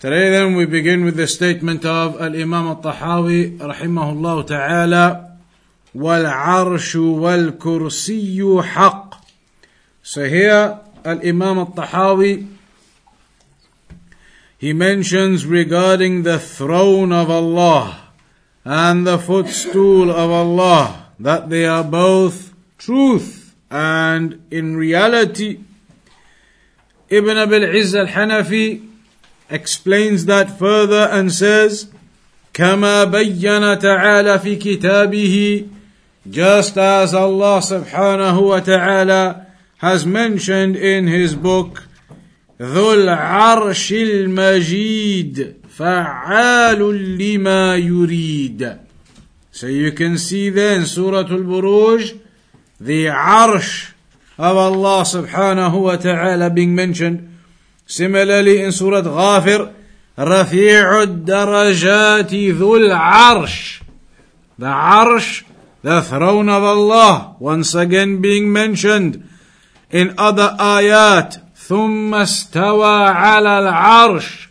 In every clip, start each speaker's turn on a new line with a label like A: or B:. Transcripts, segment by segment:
A: Today then we begin with the statement of Al-Imam Al-Tahawi rahimahullah ta'ala وَالْعَرْشُ وَالْكُرْسِيُّ حَقٌّ So here Al-Imam Al-Tahawi he mentions regarding the throne of Allah and the footstool of Allah that they are both truth and in reality Ibn Abil Izz al-Hanafi explains that further and says, كما بين تعالى في كتابه just as Allah subhanahu wa ta'ala has mentioned in his book ذو العرش المجيد فعال لما يريد So you can see there in Surah Al-Buruj the arsh of Allah subhanahu wa ta'ala being mentioned Similarly in Surah Ghafir, رفيع الدرجات ذو العرش. The arsh, the throne of Allah, once again being mentioned in other ayat. ثم استوى على العرش.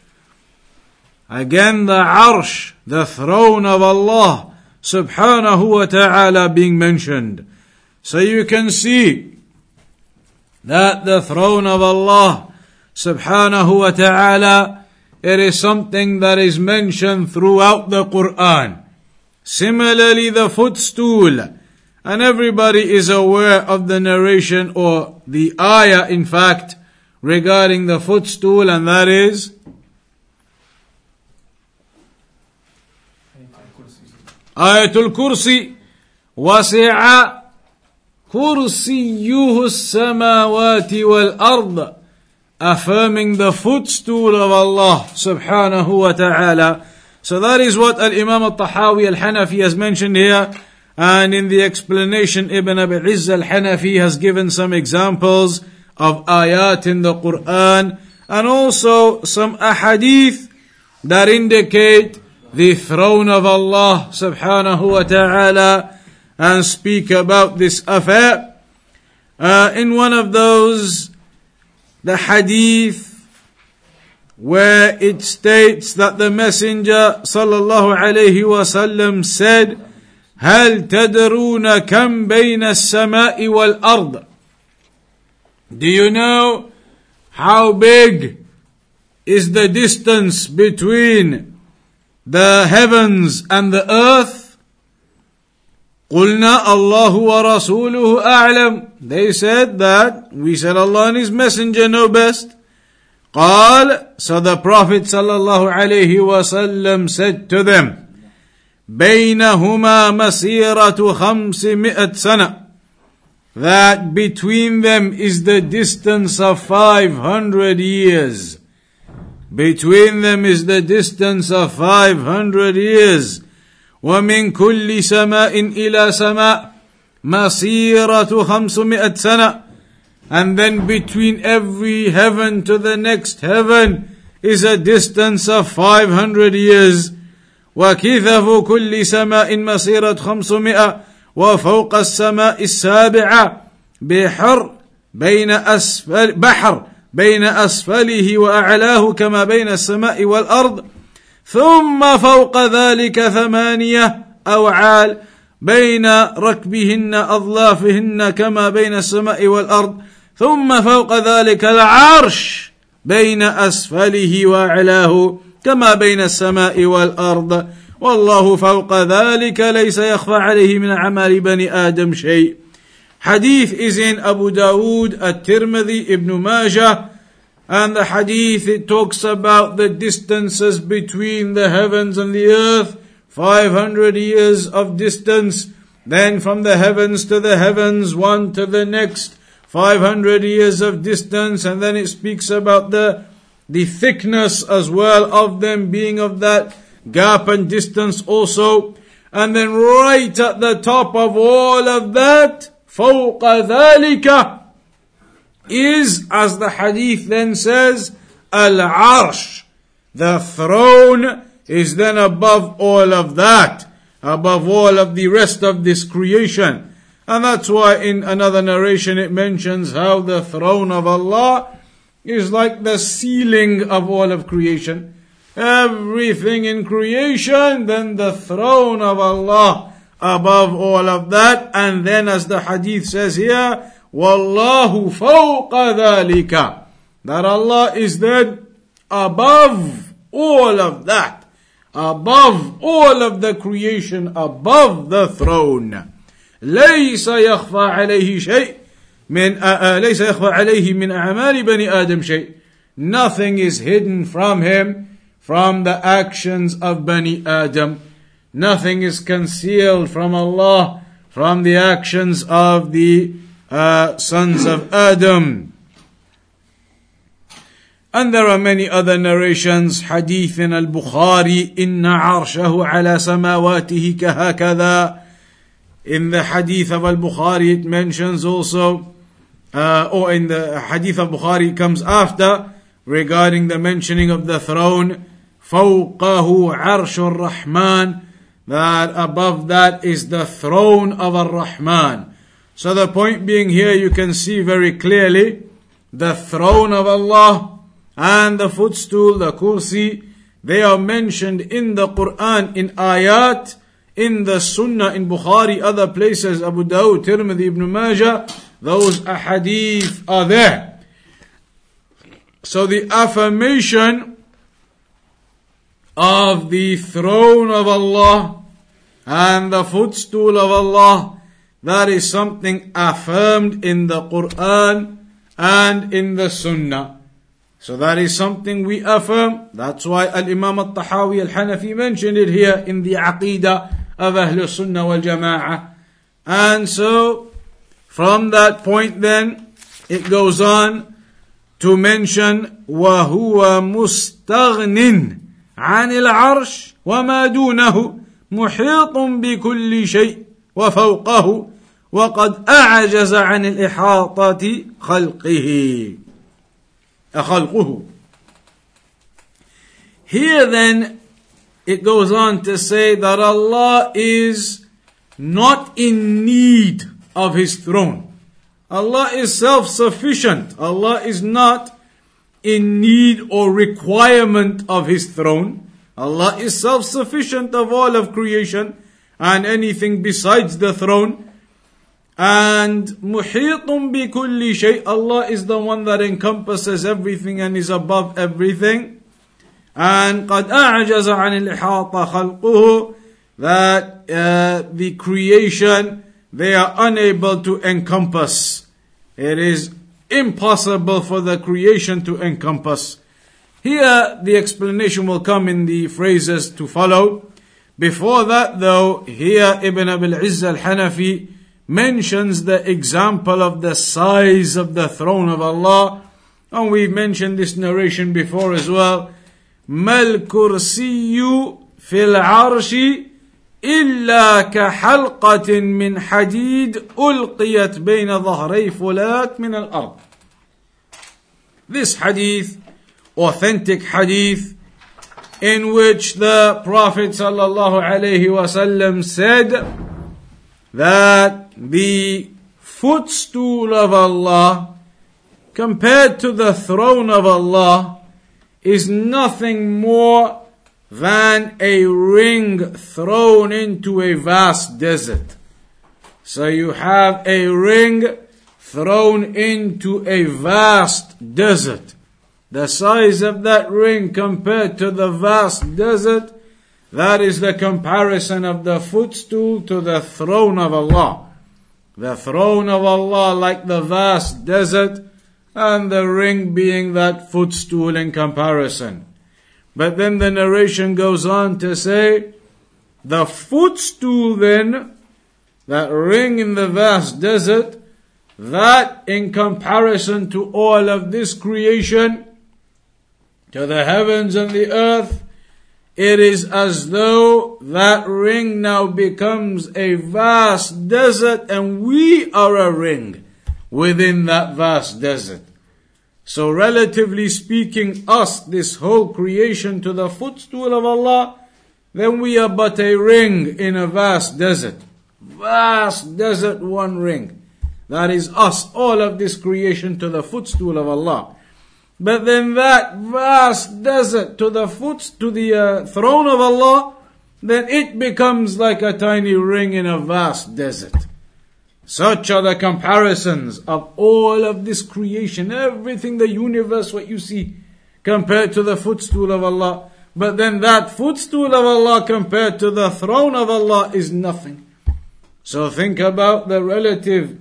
A: Again the arsh, the throne of Allah, subhanahu wa ta'ala being mentioned. So you can see that the throne of Allah subhanahu wa ta'ala, it is something that is mentioned throughout the Quran. Similarly, the footstool, and everybody is aware of the narration or the ayah, in fact, regarding the footstool, and that is Ayatul Kursi وسع كرسيه السماوات والأرض affirming the footstool of Allah subhanahu wa ta'ala. So that is what Al-Imam Al-Tahawi Al-Hanafi has mentioned here. And in the explanation, Ibn Abi Izz Al-Hanafi has given some examples of ayat in the Quran and also some ahadith that indicate the throne of Allah subhanahu wa ta'ala and speak about this affair. Uh, in one of those the hadith where it states that the messenger sallallahu alayhi wasallam said هل تدرون كم بين السماء والأرض Do you know how big is the distance between the heavens and the earth? قلنا الله ورسوله أعلم They said that we said Allah and His Messenger know best. قال So the Prophet صلى الله عليه وسلم said to them بينهما مسيرة خمسمائة سنة That between them is the distance of 500 years. Between them is the distance of 500 years. ومن كل سماء إلى سماء مسيرة خمسمائة سنة. And then between every heaven to the next heaven is a distance of 500 years. وكثف كل سماء مسيرة خمسمائة. وفوق السماء السابعة بحر بين أسفل بحر بين أسفله وأعلاه كما بين السماء والأرض. ثم فوق ذلك ثمانية أوعال بين ركبهن أظلافهن كما بين السماء والأرض ثم فوق ذلك العرش بين أسفله وأعلاه كما بين السماء والأرض. والله فوق ذلك ليس يخفى عليه من أعمال بني آدم شيء. حديث إذن أبو داود الترمذي ابن ماجه And the hadith, it talks about the distances between the heavens and the earth. 500 years of distance. Then from the heavens to the heavens, one to the next. 500 years of distance. And then it speaks about the, the thickness as well of them being of that gap and distance also. And then right at the top of all of that, فوق ذلك is, as the hadith then says, al-arsh. The throne is then above all of that, above all of the rest of this creation. And that's why in another narration it mentions how the throne of Allah is like the ceiling of all of creation. Everything in creation, then the throne of Allah above all of that. And then as the hadith says here, Wallahu fawqa dhalika. That Allah is then above all of that. Above all of the creation, above the throne. ليس يخفى عليه شيء من ليس يخفى عليه من أعمال بني آدم شيء. Nothing is hidden from him from the actions of Bani Adam. Nothing is concealed from Allah from the actions of the uh, sons of Adam. And there are many other narrations, hadith in al-Bukhari, إن عرشه على سماواته كهكذا. In the hadith of al-Bukhari it mentions also, uh, or in the hadith of Bukhari comes after, regarding the mentioning of the throne, فوقه عرش الرحمن, that above that is the throne of Ar-Rahman. So the point being here, you can see very clearly the throne of Allah and the footstool, the kursi, they are mentioned in the Quran in ayat, in the Sunnah, in Bukhari, other places, Abu Dawud, Tirmidhi, Ibn Majah, those ahadith are there. So the affirmation of the throne of Allah and the footstool of Allah that is something affirmed in the Quran and in the Sunnah. So that is something we affirm. That's why Al Imam Al Tahawi Al Hanafi mentioned it here in the Aqidah of Ahlul Sunnah wal Jama'ah. And so, from that point then, it goes on to mention وهو مستغن عن العرش وما دونه محيط بكل شيء وفوقه وقد أعجز عن الإحاطة خلقه خلقه Here then it goes on to say that Allah is not in need of His throne. Allah is self-sufficient. Allah is not in need or requirement of His throne. Allah is self-sufficient of all of creation and anything besides the throne. And muhitun bi kulli shay. Allah is the one that encompasses everything and is above everything. And قد أعجز عن الإحاطة خلقه that uh, the creation they are unable to encompass. It is impossible for the creation to encompass. Here the explanation will come in the phrases to follow. Before that, though, here Ibn Abil Izz al Hanafi mentions the example of the size of the throne of Allah. And we've mentioned this narration before as well. ما الكرسي في العرش إلا كحلقة من حديد ألقيت بين ظهري فلات من الأرض. This hadith, authentic hadith, in which the Prophet ﷺ said that the footstool of Allah compared to the throne of Allah is nothing more than a ring thrown into a vast desert. So you have a ring thrown into a vast desert. The size of that ring compared to the vast desert, that is the comparison of the footstool to the throne of Allah. The throne of Allah like the vast desert, and the ring being that footstool in comparison. But then the narration goes on to say, the footstool then, that ring in the vast desert, that in comparison to all of this creation, to the heavens and the earth it is as though that ring now becomes a vast desert and we are a ring within that vast desert. So relatively speaking, us, this whole creation to the footstool of Allah, then we are but a ring in a vast desert. Vast desert, one ring. That is us, all of this creation to the footstool of Allah. But then that vast desert to the foot, to the uh, throne of Allah, then it becomes like a tiny ring in a vast desert. Such are the comparisons of all of this creation, everything, the universe, what you see, compared to the footstool of Allah. But then that footstool of Allah compared to the throne of Allah is nothing. So think about the relative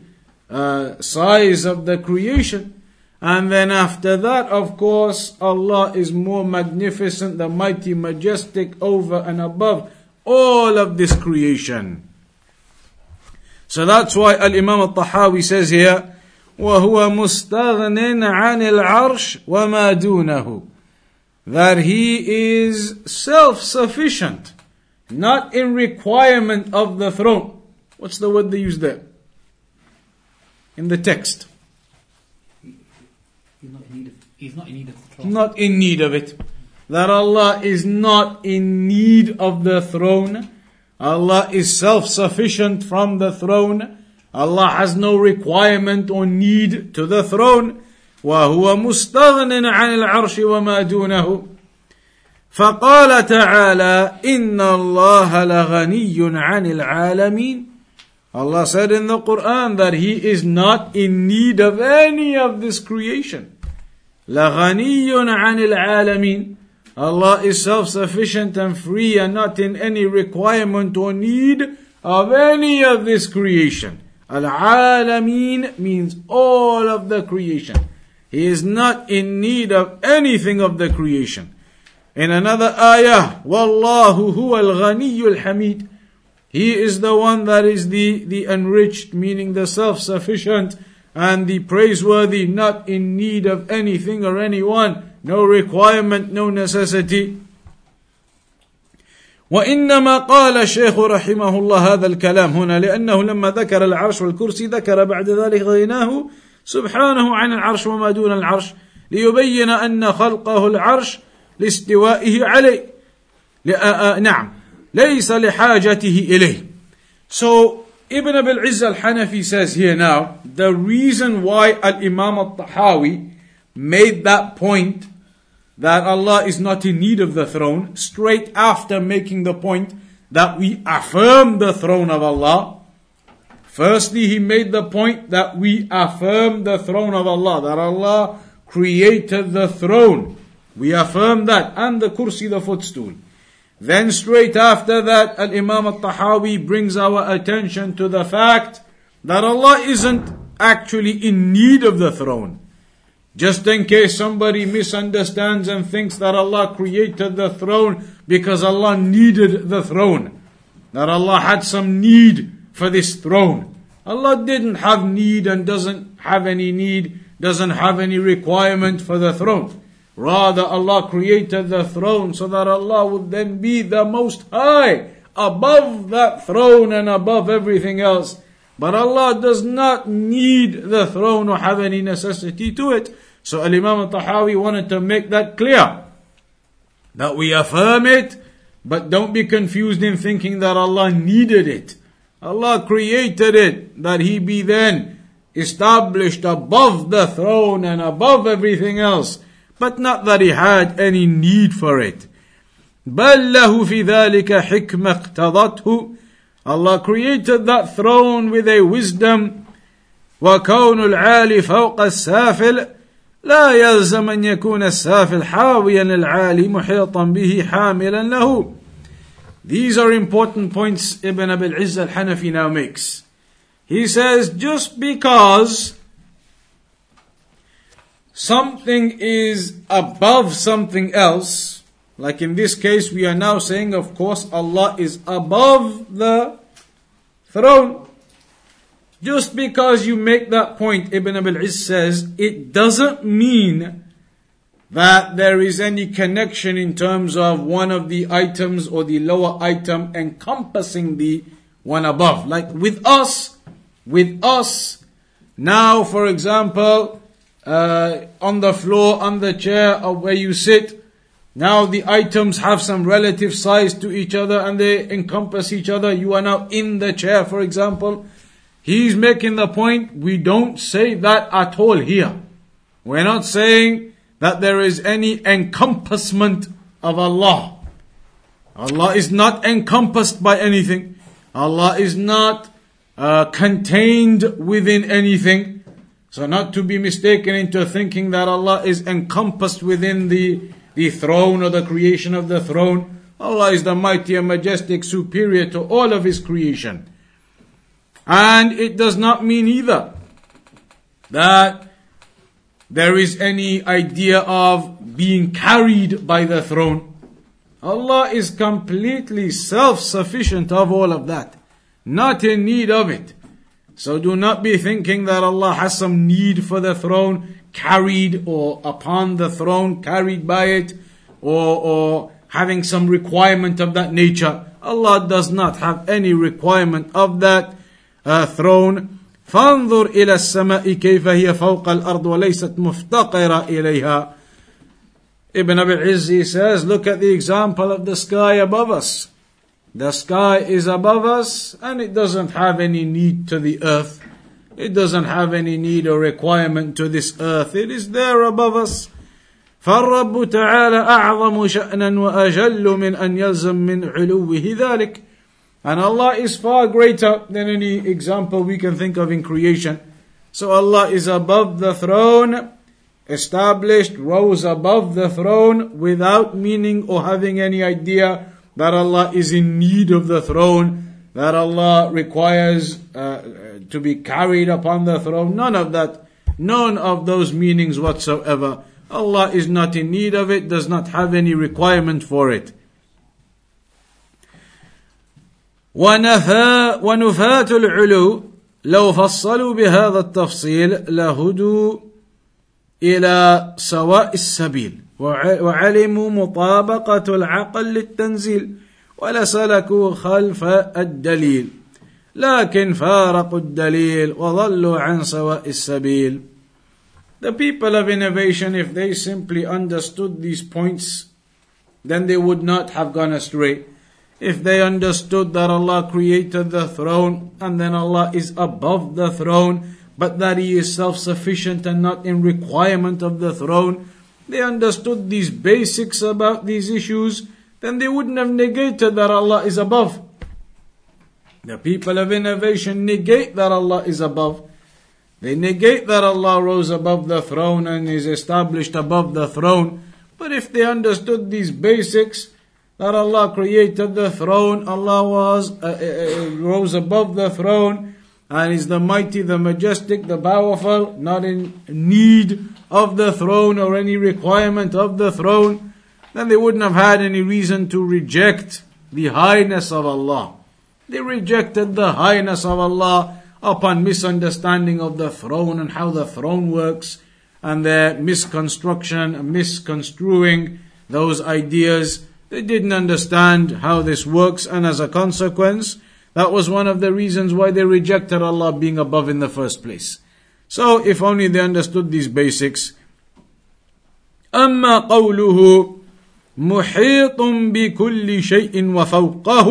A: uh, size of the creation. And then after that, of course, Allah is more magnificent, the mighty, majestic, over and above all of this creation. So that's why Al-Imam Al-Tahawi says here, وهو مستغن عن العرش وما دونه that he is self-sufficient not in requirement of the throne what's the word they use there in the text
B: he's not in need of the throne.
A: not in need of it. That Allah is not in need of the throne. Allah is self-sufficient from the throne. Allah has no requirement or need to the throne. وهو مستغن عن العرش وما دونه فقال تعالى إن الله لغني عن العالمين Allah said in the Quran that He is not in need of any of this creation. لَغَنِيٌّ عَنِ الْعَالَمِينَ Allah is self-sufficient and free and not in any requirement or need of any of this creation. Al-Alameen means all of the creation. He is not in need of anything of the creation. In another ayah, وَاللَّهُ هُوَ الْغَنِيُّ الْحَمِيدُ he is the one that is the, the enriched, meaning the self-sufficient and the praiseworthy, not in need of anything or anyone, no requirement, no necessity. وإنما قال الشيخ رحمه الله هذا الكلام هنا لأنه لما ذكر العرش والكرسي ذكر بعد ذلك غناه سبحانه عن العرش وما دون العرش ليبين أن خلقه العرش لاستوائه عليه نعم ليس لحاجته إليه. So Ibn Abil Izz al-Hanafi says here now, the reason why Al-Imam al-Tahawi made that point that Allah is not in need of the throne, straight after making the point that we affirm the throne of Allah. Firstly, he made the point that we affirm the throne of Allah, that Allah created the throne. We affirm that, and the kursi, the footstool. Then straight after that, Al-Imam al-Tahawi brings our attention to the fact that Allah isn't actually in need of the throne. Just in case somebody misunderstands and thinks that Allah created the throne because Allah needed the throne. That Allah had some need for this throne. Allah didn't have need and doesn't have any need, doesn't have any requirement for the throne. Rather, Allah created the throne so that Allah would then be the most high, above that throne and above everything else. But Allah does not need the throne or have any necessity to it. So Imam al-Tahawi wanted to make that clear. That we affirm it, but don't be confused in thinking that Allah needed it. Allah created it, that He be then established above the throne and above everything else but not that he had any need for it. بل له في ذلك حكمة اقتضته Allah created that throne with a wisdom وكون العالي فوق السافل لا يلزم أن يكون السافل حاويا للعالي محيطا به حاملا له These are important points Ibn Abil Izz al-Hanafi now makes. He says, just because something is above something else, like in this case, we are now saying, of course, Allah is above the throne. Just because you make that point, Ibn Abil Izz says, it doesn't mean that there is any connection in terms of one of the items or the lower item encompassing the one above. Like with us, with us, now for example, uh, on the floor, on the chair, or where you sit, now the items have some relative size to each other and they encompass each other. You are now in the chair, for example. He's making the point, we don't say that at all here. We're not saying that there is any encompassment of Allah. Allah is not encompassed by anything. Allah is not uh, contained within anything. So not to be mistaken into thinking that Allah is encompassed within the, the throne or the creation of the throne. Allah is the mighty and majestic superior to all of His creation. And it does not mean either that there is any idea of being carried by the throne. Allah is completely self-sufficient of all of that, not in need of it. So do not be thinking that Allah has some need for the throne, carried or upon the throne, carried by it, or, or having some requirement of that nature. Allah does not have any requirement of that uh, throne. فانظر إلى السماء كيف هي فوق الأرض وليست مفتقرة إليها Ibn Abi Izzi says, look at the example of the sky above us. The sky is above us and it doesn't have any need to the earth. It doesn't have any need or requirement to this earth. It is there above us. فالرب تعالى أعظم شأنا وأجل من أن يلزم من علوه ذلك. And Allah is far greater than any example we can think of in creation. So Allah is above the throne, established, rose above the throne without meaning or having any idea that Allah is in need of the throne, that Allah requires uh, to be carried upon the throne. None of that, none of those meanings whatsoever. Allah is not in need of it, does not have any requirement for it. ونفى ونفاة العلو لو فصلوا بهذا التفصيل لهدوا إلى سواء السبيل وعلموا مطابقة العقل للتنزيل ولسلكوا خلف الدليل لكن فارقوا الدليل وظلوا عن سواء السبيل The people of innovation, if they simply understood these points, then they would not have gone astray. if they understood that Allah created the throne and then Allah is above the throne, but that He is self sufficient and not in requirement of the throne, they understood these basics about these issues, then they wouldn't have negated that Allah is above. The people of innovation negate that Allah is above. They negate that Allah rose above the throne and is established above the throne. But if they understood these basics, that Allah created the throne, Allah was uh, uh, uh, rose above the throne and is the mighty, the majestic, the powerful, not in need of the throne or any requirement of the throne, then they wouldn't have had any reason to reject the highness of Allah. They rejected the highness of Allah upon misunderstanding of the throne and how the throne works and their misconstruction, misconstruing those ideas they didn't understand how this works, and as a consequence, that was one of the reasons why they rejected Allah being above in the first place. So, if only they understood these basics. أما قوله محيط بكل شيء وفوقه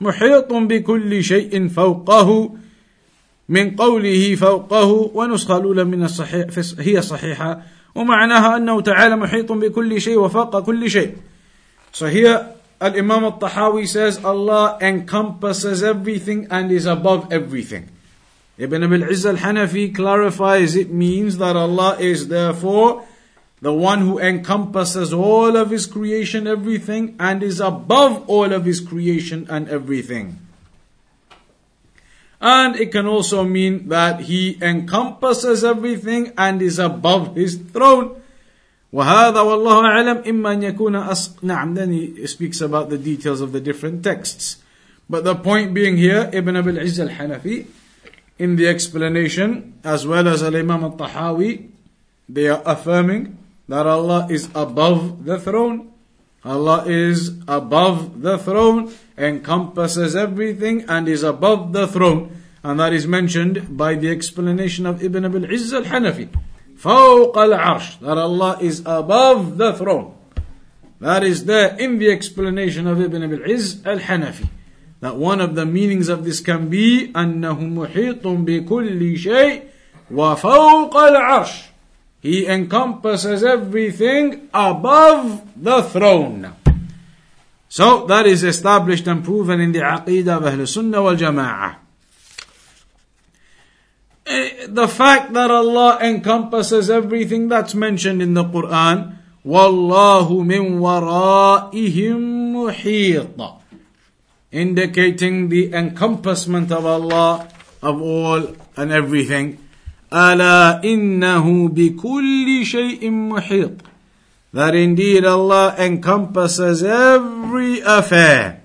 A: محيط بكل شيء فوقه من قوله فوقه ونسخة الأولى من الصحيح هي صحيحة ومعناها أنه تعالى محيط بكل شيء وفوق كل شيء So here Al Imam al Tahawi says Allah encompasses everything and is above everything. Ibn Abil Izz al Hanafi clarifies it means that Allah is therefore the one who encompasses all of His creation, everything, and is above all of His creation and everything. And it can also mean that He encompasses everything and is above His throne. وهذا والله أعلم إما أن يكون أص... نعم then he speaks about the details of the different texts but the point being here Ibn Abil Izz al-Hanafi in the explanation as well as Al-Imam al-Tahawi they are affirming that Allah is above the throne. Allah is above the throne, encompasses everything, and is above the throne. And that is mentioned by the explanation of Ibn Abil Izz al Hanafi. فوق العرش that Allah is above the throne. That is there in the explanation of Ibn Abil Izz al Hanafi. That one of the meanings of this can be أنه محيط بكل شيء وفوق العرش. He encompasses everything above the throne. So that is established and proven in the Aqidah of Ahl Sunnah wal Jama'ah. Eh, the fact that Allah encompasses everything that's mentioned in the Quran, وَاللَّهُ مِن وَرَائِهِم مُحِيطًا indicating the encompassment of Allah of all and everything. ألا إنه بكل شيء محيط that indeed Allah encompasses every affair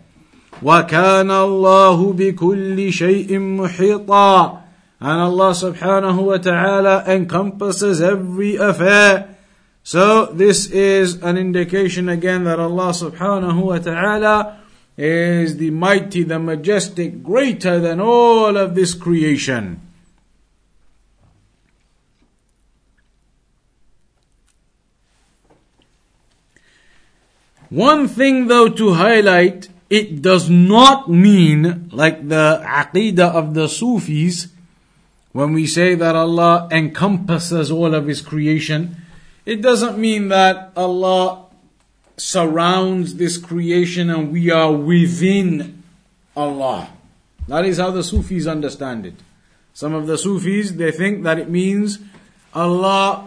A: وكان الله بكل شيء محيطا and Allah subhanahu wa ta'ala encompasses every affair so this is an indication again that Allah subhanahu wa ta'ala is the mighty, the majestic, greater than all of this creation. One thing though to highlight, it does not mean like the aqidah of the Sufis, when we say that Allah encompasses all of His creation, it doesn't mean that Allah surrounds this creation and we are within Allah. That is how the Sufis understand it. Some of the Sufis, they think that it means Allah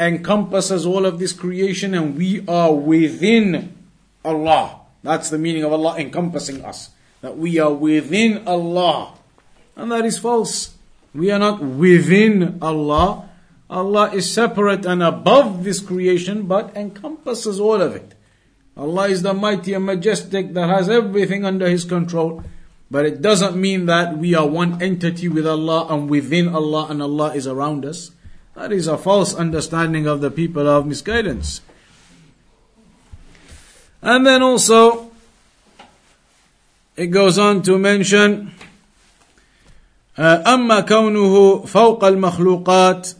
A: encompasses all of this creation and we are within Allah. That's the meaning of Allah encompassing us. That we are within Allah. And that is false. We are not within Allah. Allah is separate and above this creation but encompasses all of it. Allah is the mighty and majestic that has everything under His control. But it doesn't mean that we are one entity with Allah and within Allah and Allah is around us. That is a false understanding of the people of misguidance. And then also, it goes on to mention, أما كونه فوق المخلوقات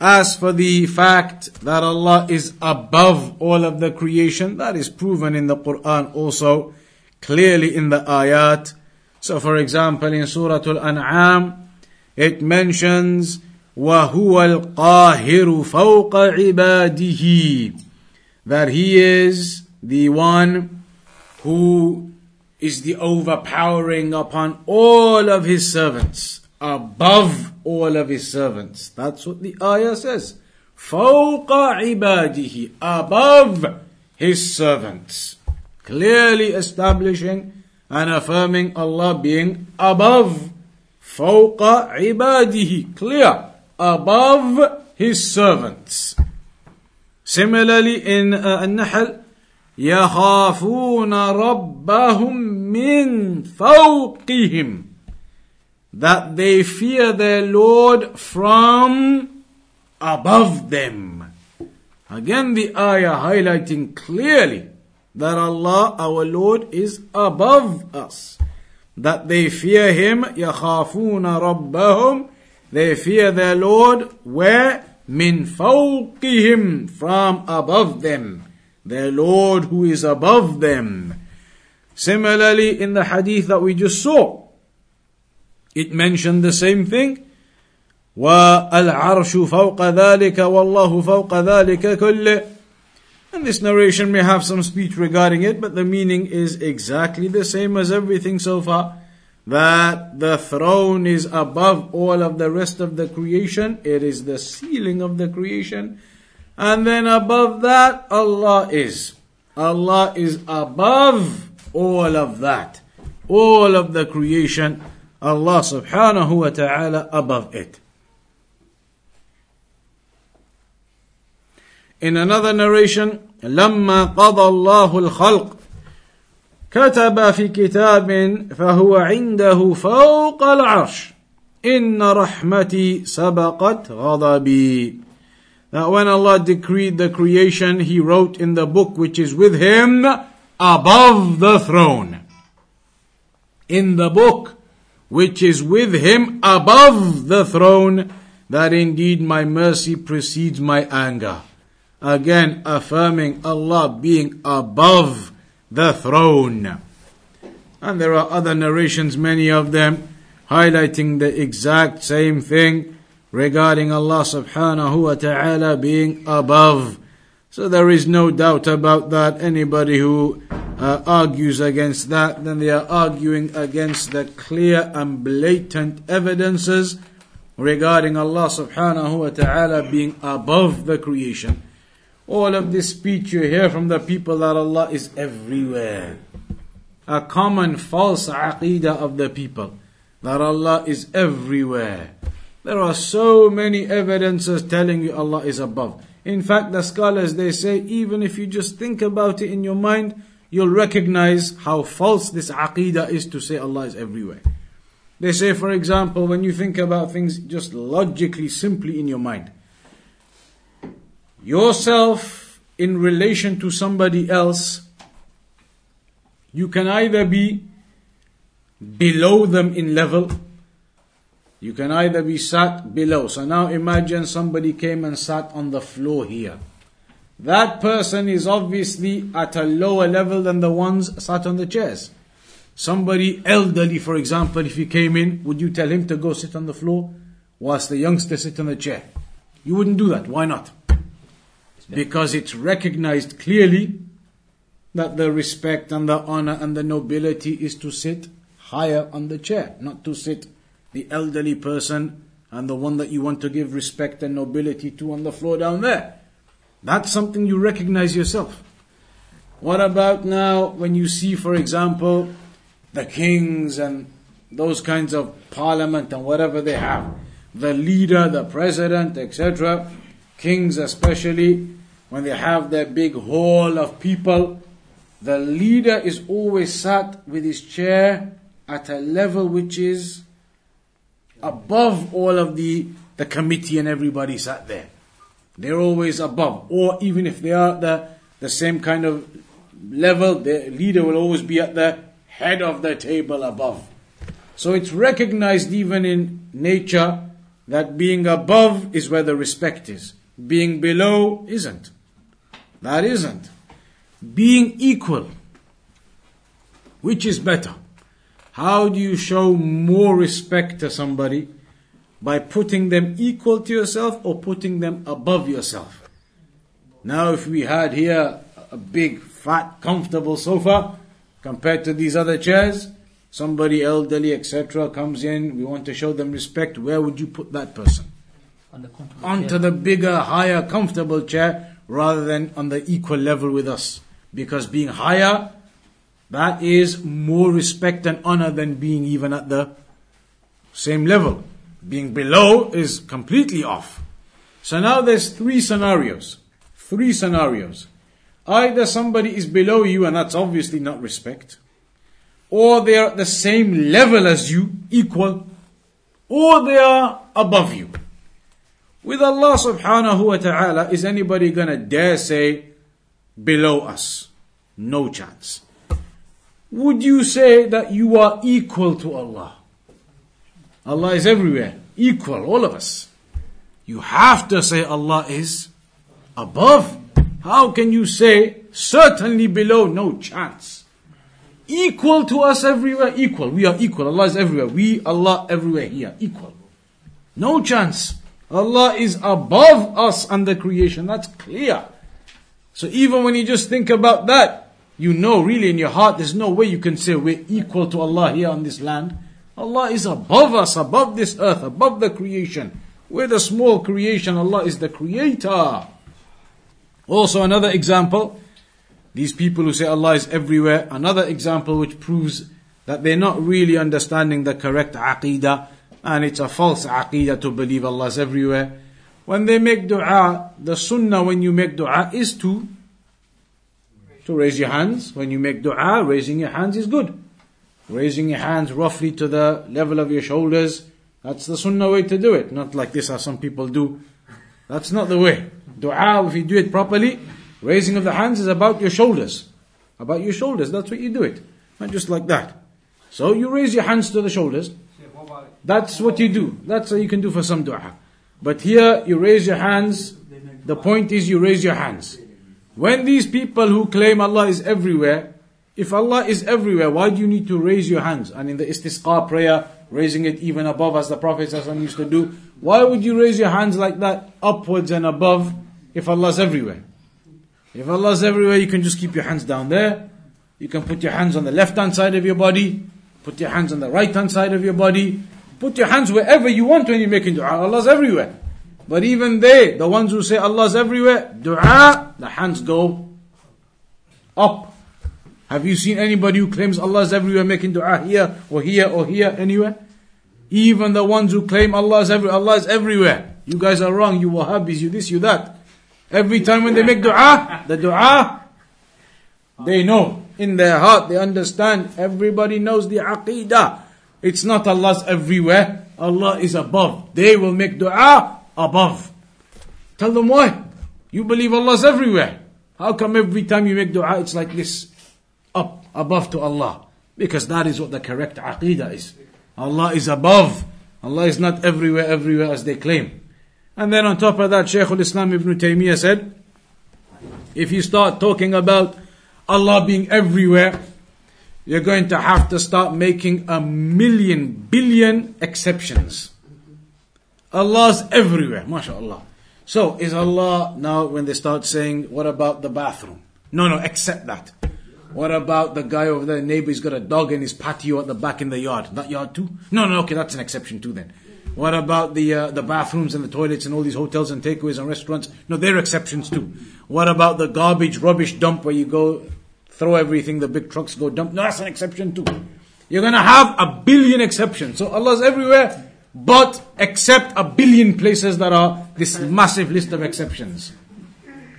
A: as for the fact that Allah is above all of the creation, that is proven in the Quran also, clearly in the ayat. So for example, in Surah Al-An'am, it mentions, وَهُوَ الْقَاهِرُ فَوْقَ عِبَادِهِ That He is the one who is the overpowering upon all of His servants Above all of his servants. That's what the ayah says. فوق عباده above his servants. Clearly establishing and affirming Allah being above. فوق عباده. Clear. Above his servants. Similarly in uh, An-Nahl, يخافون ربهم من فوقهم that they fear their Lord from above them. Again, the ayah highlighting clearly that Allah, our Lord, is above us. That they fear Him, يَخَافُونَ رَبَّهُمْ They fear their Lord, where? مِنْ فَوْقِهِمْ From above them. Their Lord who is above them. Similarly, in the hadith that we just saw, it mentioned the same thing. وَالْعَرْشُ فَوْقَ ذَلِكَ وَاللَّهُ فَوْقَ ذَلِكَ كُلِّ And this narration may have some speech regarding it, but the meaning is exactly the same as everything so far. That the throne is above all of the rest of the creation. It is the ceiling of the creation. And then above that, Allah is. Allah is above all of that. All of the creation. Allah subhanahu wa ta'ala above it. In another narration, لما قضى الله الخلق كتب في كتاب فهو عنده فوق العرش إن رحمتي سبقت غضبي that when Allah decreed the creation, He wrote in the book which is with Him above the throne. In the book which is with Him above the throne, that indeed my mercy precedes my anger. Again, affirming Allah being above the throne. And there are other narrations, many of them, highlighting the exact same thing regarding Allah subhanahu wa ta'ala being above. So there is no doubt about that. Anybody who uh, argues against that, then they are arguing against the clear and blatant evidences regarding Allah subhanahu wa ta'ala being above the creation. All of this speech you hear from the people that Allah is everywhere. A common false aqidah of the people that Allah is everywhere. There are so many evidences telling you Allah is above. In fact, the scholars they say even if you just think about it in your mind, you'll recognize how false this aqidah is to say Allah is everywhere. They say, for example, when you think about things just logically, simply in your mind, yourself in relation to somebody else, you can either be below them in level, you can either be sat below. So now imagine somebody came and sat on the floor here. That person is obviously at a lower level than the ones sat on the chairs. Somebody elderly, for example, if he came in, would you tell him to go sit on the floor whilst the youngster sit on the chair? You wouldn't do that. Why not? Because it's recognized clearly that the respect and the honor and the nobility is to sit higher on the chair, not to sit the elderly person and the one that you want to give respect and nobility to on the floor down there. That's something you recognize yourself. What about now when you see, for example, the kings and those kinds of parliament and whatever they have, the leader, the president, etc., kings especially, when they have their big hall of people, the leader is always sat with his chair at a level which is above all of the, the committee and everybody sat there. They're always above. Or even if they are the, the same kind of level, the leader will always be at the head of the table above. So it's recognized even in nature that being above is where the respect is. Being below isn't. That isn't. Being equal. Which is better? How do you show more respect to somebody? By putting them equal to yourself or putting them above yourself. Now, if we had here a big, fat, comfortable sofa, compared to these other chairs. Somebody elderly, etc., comes in, we want to show them respect. Where would you put that person?
B: On the
A: Onto the bigger, higher, comfortable chair rather than on the equal level with us. Because being higher, that is more respect and honor than being even at the same level. Being below is completely off. So now there's three scenarios. Three scenarios. Either somebody is below you and that's obviously not respect, or they are at the same level as you, equal, or they are above you. With Allah subhanahu wa ta'ala, is anybody gonna dare say below us? No chance. Would you say that you are equal to Allah? Allah is everywhere, equal, all of us. You have to say Allah is above. How can you say certainly below? No chance. Equal to us everywhere, equal. We are equal. Allah is everywhere. We, Allah, everywhere here, equal. No chance. Allah is above us and the creation. That's clear. So even when you just think about that, you know really in your heart there's no way you can say we're equal to Allah here on this land. Allah is above us, above this earth, above the creation. We're the small creation. Allah is the creator. Also, another example, these people who say Allah is everywhere, another example which proves that they're not really understanding the correct aqidah, and it's a false aqidah to believe Allah is everywhere. When they make dua, the sunnah when you make dua is to to raise your hands. When you make dua, raising your hands is good. Raising your hands roughly to the level of your shoulders, that's the sunnah way to do it. Not like this as some people do. That's not the way. Dua, if you do it properly, raising of the hands is about your shoulders. About your shoulders, that's what you do it. Not just like that. So you raise your hands to the shoulders. That's what you do. That's what you can do for some dua. But here you raise your hands. The point is you raise your hands. When these people who claim Allah is everywhere, if Allah is everywhere, why do you need to raise your hands? And in the istisqa prayer, raising it even above as the Prophet used to do, why would you raise your hands like that, upwards and above, if Allah's everywhere? If Allah's everywhere, you can just keep your hands down there. You can put your hands on the left hand side of your body, put your hands on the right hand side of your body, put your hands wherever you want when you're making dua. Allah's everywhere. But even they, the ones who say Allah's everywhere, dua, the hands go up. Have you seen anybody who claims Allah's everywhere making dua here or here or here anywhere? Even the ones who claim Allah is everywhere, Allah is everywhere. You guys are wrong, you Wahhabis, you this, you that. Every time when they make dua, the dua, they know in their heart, they understand. Everybody knows the aqidah. It's not Allah's everywhere. Allah is above. They will make dua above. Tell them why. You believe Allah's everywhere. How come every time you make dua, it's like this? Up, above to Allah. Because that is what the correct aqidah is. Allah is above. Allah is not everywhere, everywhere as they claim. And then on top of that, Shaykh al-Islam ibn Taymiyyah said, if you start talking about Allah being everywhere, you're going to have to start making a million, billion exceptions. Allah's everywhere, mashallah. So, is Allah now when they start saying, what about the bathroom? No, no, accept that. What about the guy over there, neighbor, he's got a dog in his patio at the back in the yard? That yard too? No, no, okay, that's an exception too then. What about the uh, the bathrooms and the toilets and all these hotels and takeaways and restaurants? No, they're exceptions too. What about the garbage, rubbish dump where you go throw everything, the big trucks go dump? No, that's an exception too. You're gonna have a billion exceptions. So Allah's everywhere, but except a billion places that are this massive list of exceptions.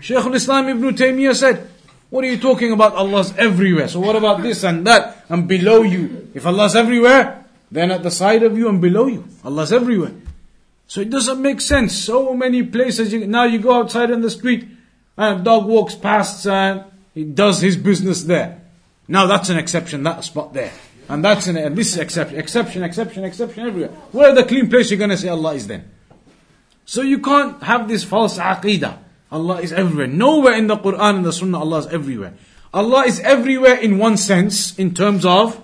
A: Shaykh al-Islam Ibn Taymiyyah said, what are you talking about? Allah's everywhere. So what about this and that and below you? If Allah's everywhere, then at the side of you and below you. Allah's everywhere. So it doesn't make sense. So many places. You, now you go outside in the street and a dog walks past and he does his business there. Now that's an exception, that spot there. And that's an, and this is exception, exception, exception, exception everywhere. Where the clean place you're going to say Allah is then? So you can't have this false aqidah. Allah is everywhere. Nowhere in the Quran and the Sunnah Allah is everywhere. Allah is everywhere in one sense, in terms of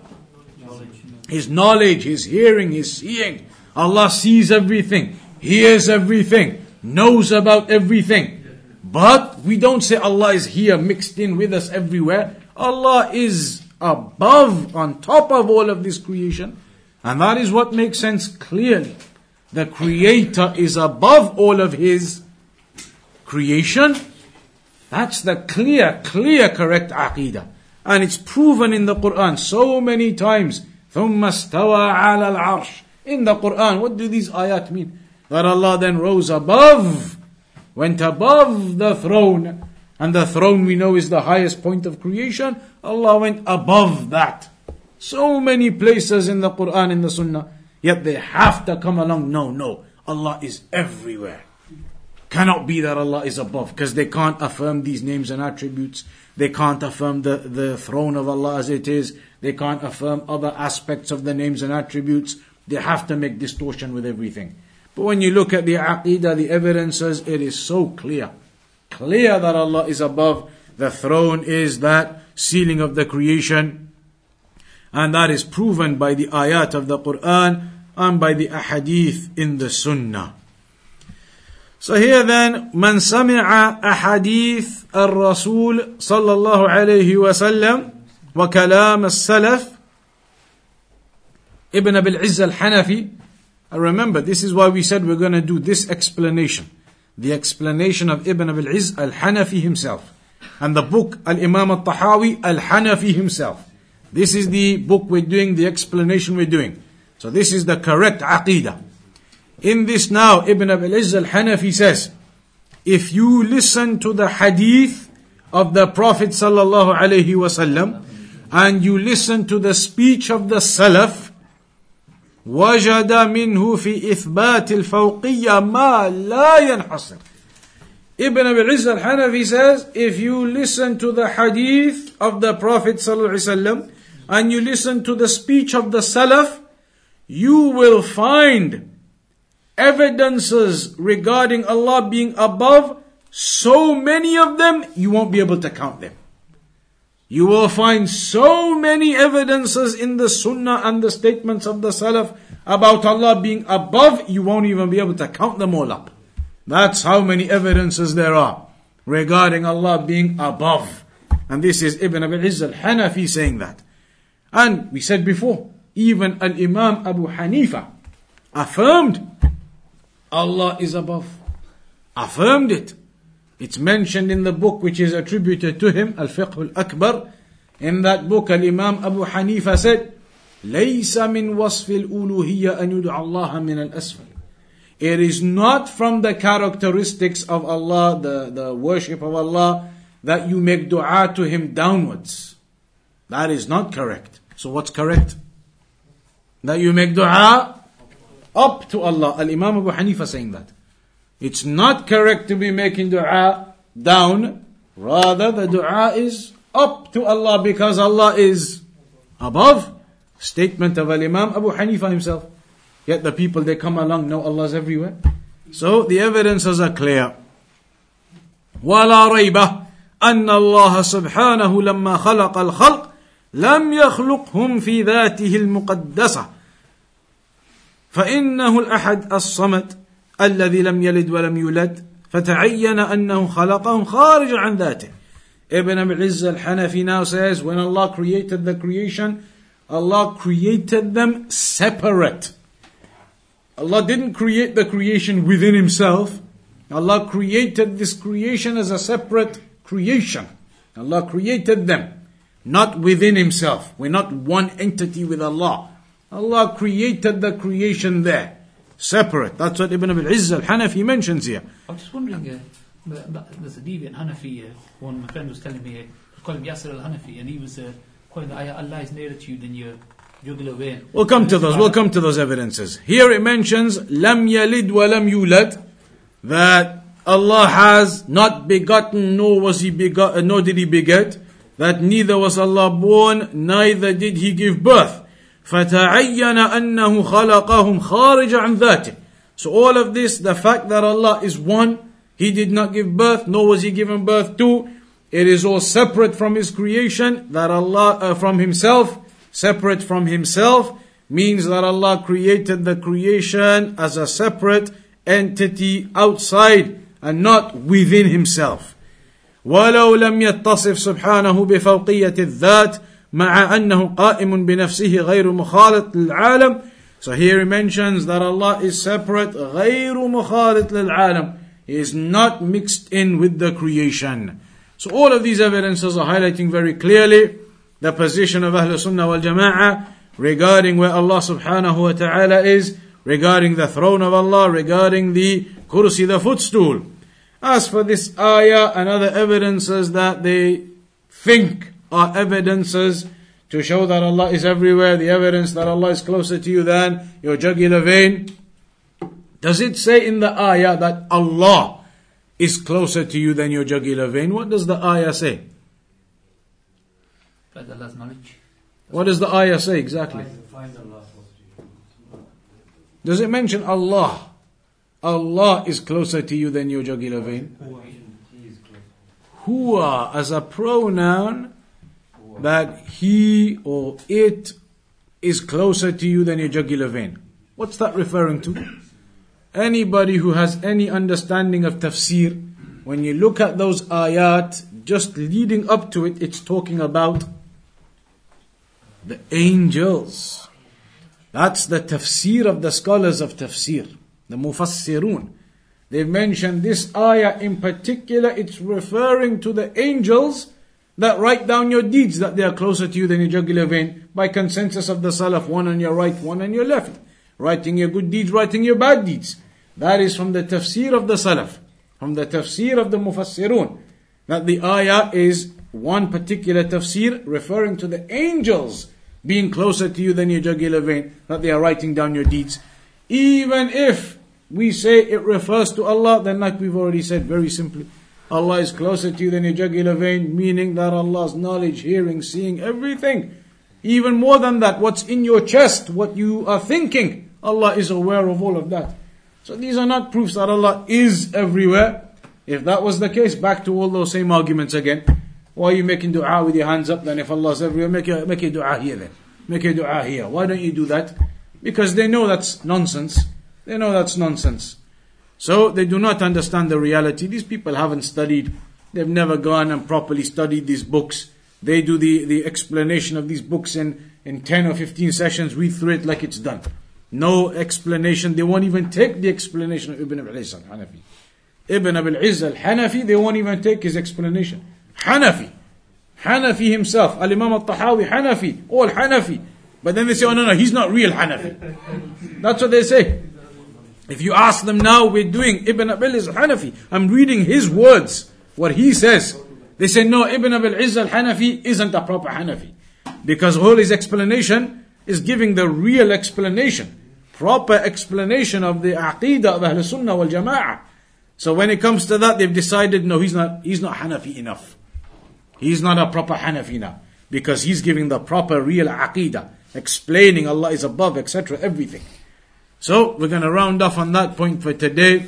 A: his knowledge, His hearing, His seeing. Allah sees everything, hears everything, knows about everything. But we don't say Allah is here mixed in with us everywhere. Allah is above, on top of all of this creation. And that is what makes sense clearly. The Creator is above all of His creation. That's the clear, clear, correct aqidah. And it's proven in the Quran so many times. ثم استوى على العرش in the Quran what do these ayat mean that Allah then rose above went above the throne and the throne we know is the highest point of creation Allah went above that so many places in the Quran in the Sunnah yet they have to come along no no Allah is everywhere cannot be that Allah is above because they can't affirm these names and attributes they can't affirm the, the throne of Allah as it is. They can't affirm other aspects of the names and attributes. They have to make distortion with everything. But when you look at the aqidah, the evidences, it is so clear Clear that Allah is above. The throne is that ceiling of the creation. And that is proven by the ayat of the Quran and by the ahadith in the Sunnah. So here then, من سمع أحاديث الرسول صلى الله عليه وسلم وكلام السلف Ibn Abil Izz al-Hanafi and remember this is why we said we're going to do this explanation the explanation of Ibn Abil Izz al-Hanafi himself. And the book Al-Imam al-Tahawi al-Hanafi himself. This is the book we're doing the explanation we're doing. So this is the correct aqidah. In this now, Ibn Abil Izz al-Hanafi says, if you listen to the hadith of the Prophet sallallahu alaihi wasallam and you listen to the speech of the Salaf, وجد منه في إثبات الفوقية ما لا ينحصر Ibn Abi Izz al-Hanafi says, if you listen to the hadith of the Prophet ﷺ and you listen to the speech of the Salaf, you will find evidences regarding Allah being above, so many of them, you won't be able to count them. You will find so many evidences in the Sunnah and the statements of the Salaf about Allah being above, you won't even be able to count them all up. That's how many evidences there are regarding Allah being above. And this is Ibn Abi Izz al-Hanafi saying that. And we said before, even Al-Imam Abu Hanifa affirmed Allah is above. Affirmed it. It's mentioned in the book which is attributed to him, Al-Fiqh al-Akbar. In that book, Al-Imam Abu Hanifa said, ليس من وصف الألوهية أن يدعى الله من الأسفل. It is not from the characteristics of Allah, the, the worship of Allah, that you make dua to Him downwards. That is not correct. So what's correct? That you make dua up to Allah. Al Imam Abu Hanifa saying that. It's not correct to be making dua down. Rather, the dua is up to Allah because Allah is above. Statement of Al Imam Abu Hanifa himself. Yet the people they come along know Allah's everywhere. So the evidences are clear. ولا ريب أن الله سبحانه لما خلق الخلق لم يخلقهم في ذاته المقدسة فإنه الأحد الصمد الذي لم يلد ولم يولد فتعين أنه خلقهم خارج عن ذاته. Ibn Abi Izz al-Hanafi now says when Allah created the creation Allah created them separate. Allah didn't create the creation within himself. Allah created this creation as a separate creation. Allah created them not within himself. We're not one entity with Allah. Allah created the creation there separate. That's what Ibn Abi Izz al-Hanafi mentions here.
B: I'm just wondering, uh, there's a deviant Hanafi, uh, one my friend was telling me, uh, called him Yasser al-Hanafi, and he was uh, calling the ayah, Allah is nearer to you than your jugular vein.
A: We'll come to those. We'll come to those evidences. Here it mentions lam yalid wa lam yulad that Allah has not begotten nor was he begot nor did he beget that neither was Allah born neither did he give birth فتعين أنه خلقهم خارج عن ذاته So all of this the fact that Allah is one he did not give birth nor was he given birth to it is all separate from his creation that Allah uh, from himself separate from himself means that Allah created the creation as a separate entity outside and not within himself. ولو لم يتصف سبحانه بفوقية الذات مع أنه قائم بنفسه غير مخالط للعالم So here he mentions that Allah is separate غير مخالط للعالم He is not mixed in with the creation. So all of these evidences are highlighting very clearly the position of Ahl Sunnah wal Jama'ah regarding where Allah subhanahu wa ta'ala is, regarding the throne of Allah, regarding the kursi, the footstool. As for this ayah and other evidences that they think are evidences to show that Allah is everywhere, the evidence that Allah is closer to you than your jugular vein, does it say in the ayah that Allah is closer to you than your jugular vein? What does the ayah say?
B: Allah's knowledge.
A: What does the ayah say exactly? Does it mention Allah? Allah is closer to you than your jugular vein. Huwa as a pronoun that he or it is closer to you than your jugular vein. What's that referring to? Anybody who has any understanding of tafsir, when you look at those ayat, just leading up to it, it's talking about the angels. That's the tafsir of the scholars of tafsir, the mufassirun. They mention this ayah in particular, it's referring to the angels that write down your deeds, that they are closer to you than your jugular vein, by consensus of the Salaf, one on your right, one on your left. Writing your good deeds, writing your bad deeds. That is from the tafsir of the Salaf, from the tafsir of the Mufassirun. That the ayah is one particular tafsir referring to the angels being closer to you than your jugular vein, that they are writing down your deeds. Even if we say it refers to Allah, then like we've already said very simply, Allah is closer to you than your jugular vein, meaning that Allah's knowledge, hearing, seeing, everything. Even more than that, what's in your chest, what you are thinking, Allah is aware of all of that. So these are not proofs that Allah is everywhere. If that was the case, back to all those same arguments again. Why are you making dua with your hands up then if Allah is everywhere? Make a, make a dua here then. Make a dua here. Why don't you do that? Because they know that's nonsense. They know that's nonsense. So they do not understand the reality. These people haven't studied. They've never gone and properly studied these books. They do the, the explanation of these books in, in 10 or 15 sessions, read through it like it's done. No explanation. They won't even take the explanation of Ibn Abil Izz al-Hanafi. Ibn Abil Izz al-Hanafi, they won't even take his explanation. Hanafi. Hanafi himself. Al-Imam al-Tahawi, Hanafi. All Hanafi. But then they say, oh no, no, he's not real Hanafi. That's what they say. If you ask them now, we're doing Ibn Abil Izz al-Hanafi. I'm reading his words, what he says. They say, no, Ibn Abil Izz al-Hanafi isn't a proper Hanafi. Because all his explanation is giving the real explanation, proper explanation of the Aqidah of Ahl Sunnah wal Jama'ah. So when it comes to that, they've decided, no, he's not, he's not Hanafi enough. He's not a proper Hanafi now. Because he's giving the proper real Aqidah, explaining Allah is above, etc., everything. So we're going to round off on that point for today.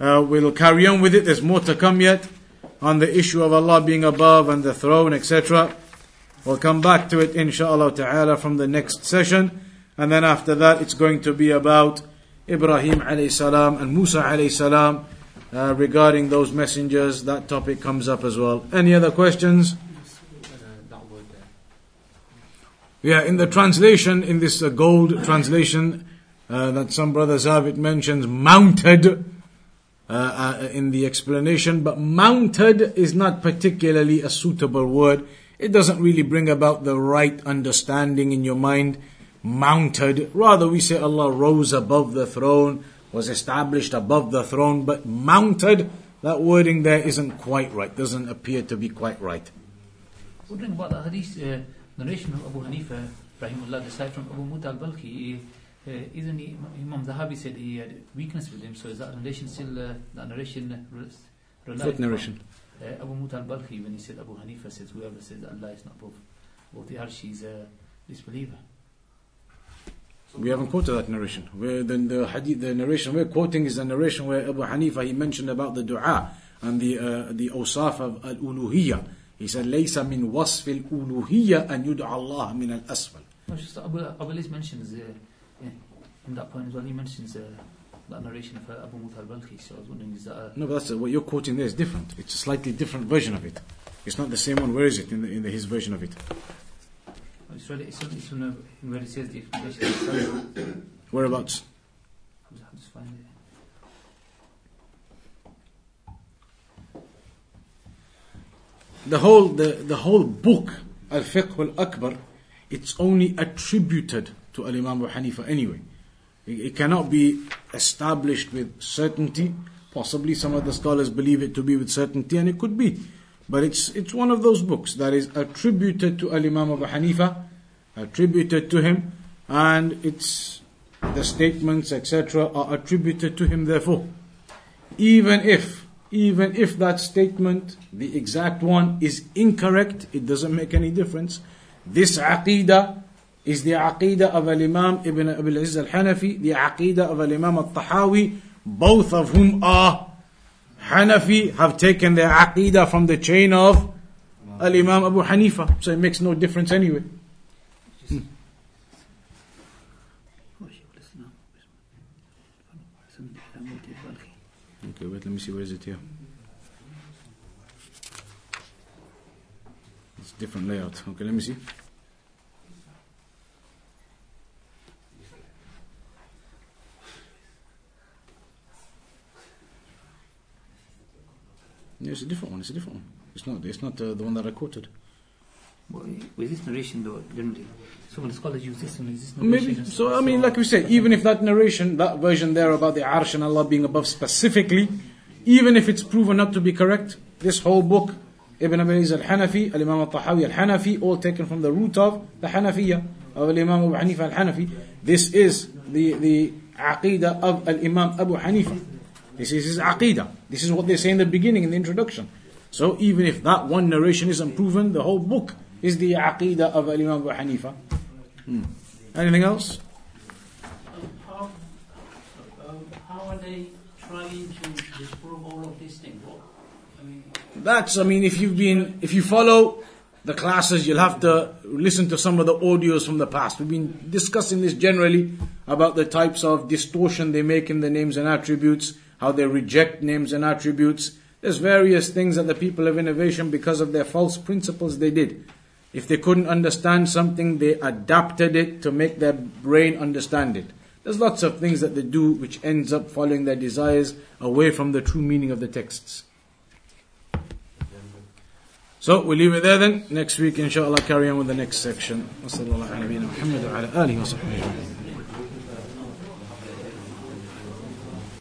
A: Uh, we'll carry on with it. There's more to come yet on the issue of Allah being above and the throne, etc. We'll come back to it, inshallah ta'ala, from the next session. And then after that, it's going to be about Ibrahim alayhi salam and Musa alayhi salam uh, regarding those messengers. That topic comes up as well. Any other questions? Yeah, in the translation, in this uh, gold translation uh, that some brothers have, it mentions mounted uh, uh, in the explanation, but mounted is not particularly a suitable word. It doesn't really bring about the right understanding in your mind. Mounted. Rather, we say Allah rose above the throne, was established above the throne, but mounted, that wording there isn't quite right, doesn't appear to be quite right.
B: Wondering about the hadith uh, narration of Abu Hanifa, Rahimullah, aside from Abu Muta al-Balkhi, uh, uh, isn't he, Imam Zahabi said he had weakness with him, so is that narration still uh, that narration relies?
A: What narration?
B: Uh, Abu Muta al-Balkhi, when he said Abu Hanifa says whoever says Allah is not above, above the arsh is a disbeliever.
A: We haven't quoted that narration. Where the, the hadith, the narration we're quoting is the narration where Abu Hanifa he mentioned about the du'a and the uh, the awsaf of al-uluhiyya. He said, "Laysa min wasf al-uluhiyya an yud'a Allah
B: min al-asfal." Just Abu, Abu Lis mentions. Uh, in that point as well, he mentions uh, that narration of uh, Abu Muta al-Balkhi, so I was wondering, is that a,
A: No, but that's what you're quoting there is different. It's a slightly different version of it. It's not the same one. Where is it in, the, in the, his version of it?
B: it's really, it's, uh, where it says the explanation.
A: Whereabouts?
B: I'll just- find it.
A: The whole the, the whole book Al Fiqh Al Akbar, it's only attributed to Al Imam Abu Hanifa anyway. It, cannot be established with certainty. Possibly some of the scholars believe it to be with certainty, and it could be. But it's it's one of those books that is attributed to Al Imam Abu Hanifa, attributed to him, and it's the statements etc. are attributed to him. Therefore, even if even if that statement, the exact one, is incorrect, it doesn't make any difference. This aqidah is the aqidah of Imam Ibn Abil Izz Al Hanafi, the aqidah of Imam Al Tahawi, both of whom are Hanafi, have taken their aqidah from the chain of Al Imam Abu Hanifa. So it makes no difference anyway. Okay, wait, let me see, where is it here? It's different layout. Okay, let me see. It's a different one. It's a different one. It's not. It's not uh, the one that I quoted.
B: Well, with this narration though, generally, some of the scholars use this one, is this
A: Maybe. So I mean, like we say, even if that narration, that version there about the Arsh and Allah being above specifically, even if it's proven not to be correct, this whole book, Ibn Abi Izz al-Hanafi, Al-Imam al-Tahawi al-Hanafi, all taken from the root of the Hanafiya of Al-Imam Abu Hanifa al-Hanafi. This is the, the aqidah of Al Imam Abu Hanifa. This is his aqidah. This is what they say in the beginning, in the introduction. So even if that one narration isn't proven, the whole book is the aqidah of Imam Abu Hanifa. Hmm. Anything else?
C: Um, how, um, how are they trying to disprove all of these things?
A: That's, I mean, if you've been, if you follow the classes, you'll have to listen to some of the audios from the past. We've been discussing this generally about the types of distortion they make in the names and attributes, how they reject names and attributes. There's various things that the people of innovation, because of their false principles, they did. If they couldn't understand something, they adapted it to make their brain understand it. There's lots of things that they do which ends up following their desires away from the true meaning of the texts. So we'll leave it there then. Next week, inshallah, carry on with the next section.